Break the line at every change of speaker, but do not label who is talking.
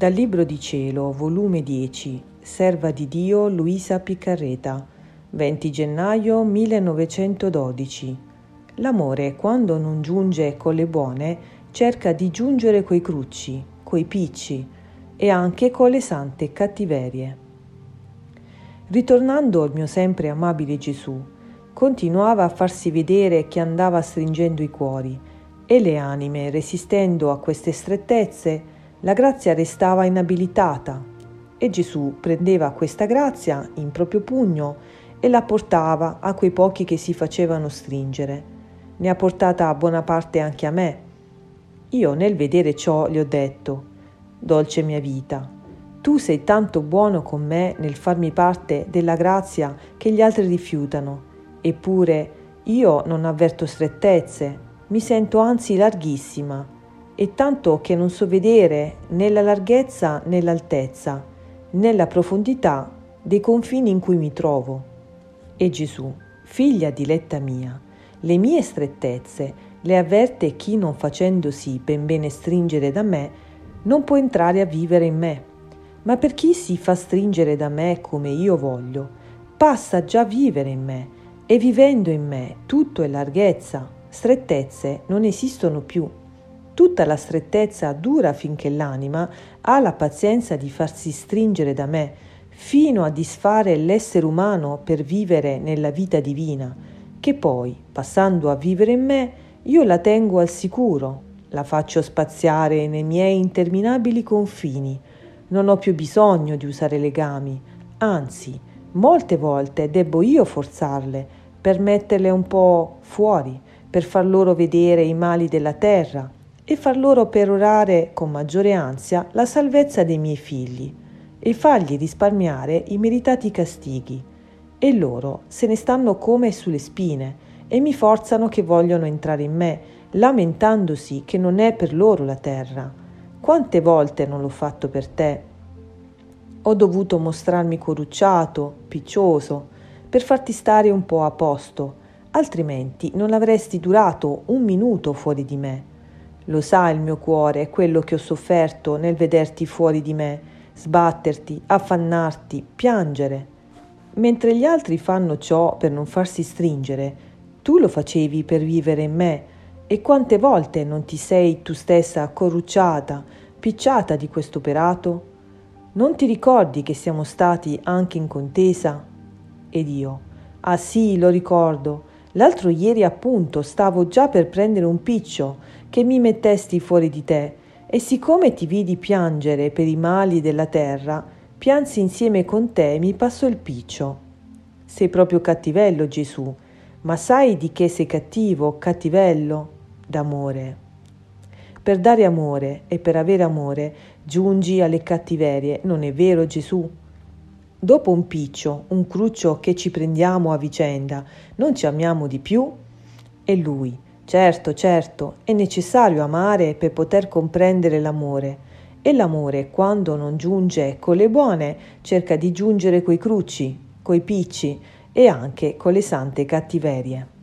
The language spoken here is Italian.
Dal Libro di Cielo, volume 10, Serva di Dio Luisa Piccarreta, 20 gennaio 1912. L'amore, quando non giunge con le buone, cerca di giungere coi crucci, coi picci e anche con le sante cattiverie. Ritornando al mio sempre amabile Gesù, continuava a farsi vedere che andava stringendo i cuori e le anime, resistendo a queste strettezze, la grazia restava inabilitata e Gesù prendeva questa grazia in proprio pugno e la portava a quei pochi che si facevano stringere. Ne ha portata a buona parte anche a me. Io nel vedere ciò gli ho detto, dolce mia vita, tu sei tanto buono con me nel farmi parte della grazia che gli altri rifiutano, eppure io non avverto strettezze, mi sento anzi larghissima e tanto che non so vedere né la larghezza né l'altezza, né la profondità dei confini in cui mi trovo. E Gesù, figlia diletta mia, le mie strettezze le avverte chi non facendosi ben bene stringere da me, non può entrare a vivere in me. Ma per chi si fa stringere da me come io voglio, passa già a vivere in me, e vivendo in me tutto è larghezza, strettezze non esistono più. Tutta la strettezza dura finché l'anima ha la pazienza di farsi stringere da me, fino a disfare l'essere umano per vivere nella vita divina, che poi, passando a vivere in me, io la tengo al sicuro, la faccio spaziare nei miei interminabili confini. Non ho più bisogno di usare legami, anzi, molte volte debbo io forzarle per metterle un po' fuori, per far loro vedere i mali della terra, e far loro perorare con maggiore ansia la salvezza dei miei figli e fargli risparmiare i meritati castighi. E loro se ne stanno come sulle spine e mi forzano che vogliono entrare in me, lamentandosi che non è per loro la terra. Quante volte non l'ho fatto per te? Ho dovuto mostrarmi corrucciato, piccioso, per farti stare un po' a posto, altrimenti non avresti durato un minuto fuori di me. Lo sa il mio cuore quello che ho sofferto nel vederti fuori di me, sbatterti, affannarti, piangere. Mentre gli altri fanno ciò per non farsi stringere, tu lo facevi per vivere in me, e quante volte non ti sei tu stessa corrucciata, picciata di questo operato? Non ti ricordi che siamo stati anche in contesa? Ed io, ah sì, lo ricordo, l'altro ieri appunto stavo già per prendere un piccio, che mi mettesti fuori di te, e siccome ti vidi piangere per i mali della terra, piansi insieme con te e mi passò il piccio. Sei proprio cattivello, Gesù, ma sai di che sei cattivo, cattivello? D'amore. Per dare amore e per avere amore giungi alle cattiverie, non è vero Gesù? Dopo un piccio, un cruccio che ci prendiamo a vicenda, non ci amiamo di più? E lui, Certo, certo, è necessario amare per poter comprendere l'amore. E l'amore, quando non giunge con le buone, cerca di giungere coi crucci, coi picci e anche con le sante cattiverie.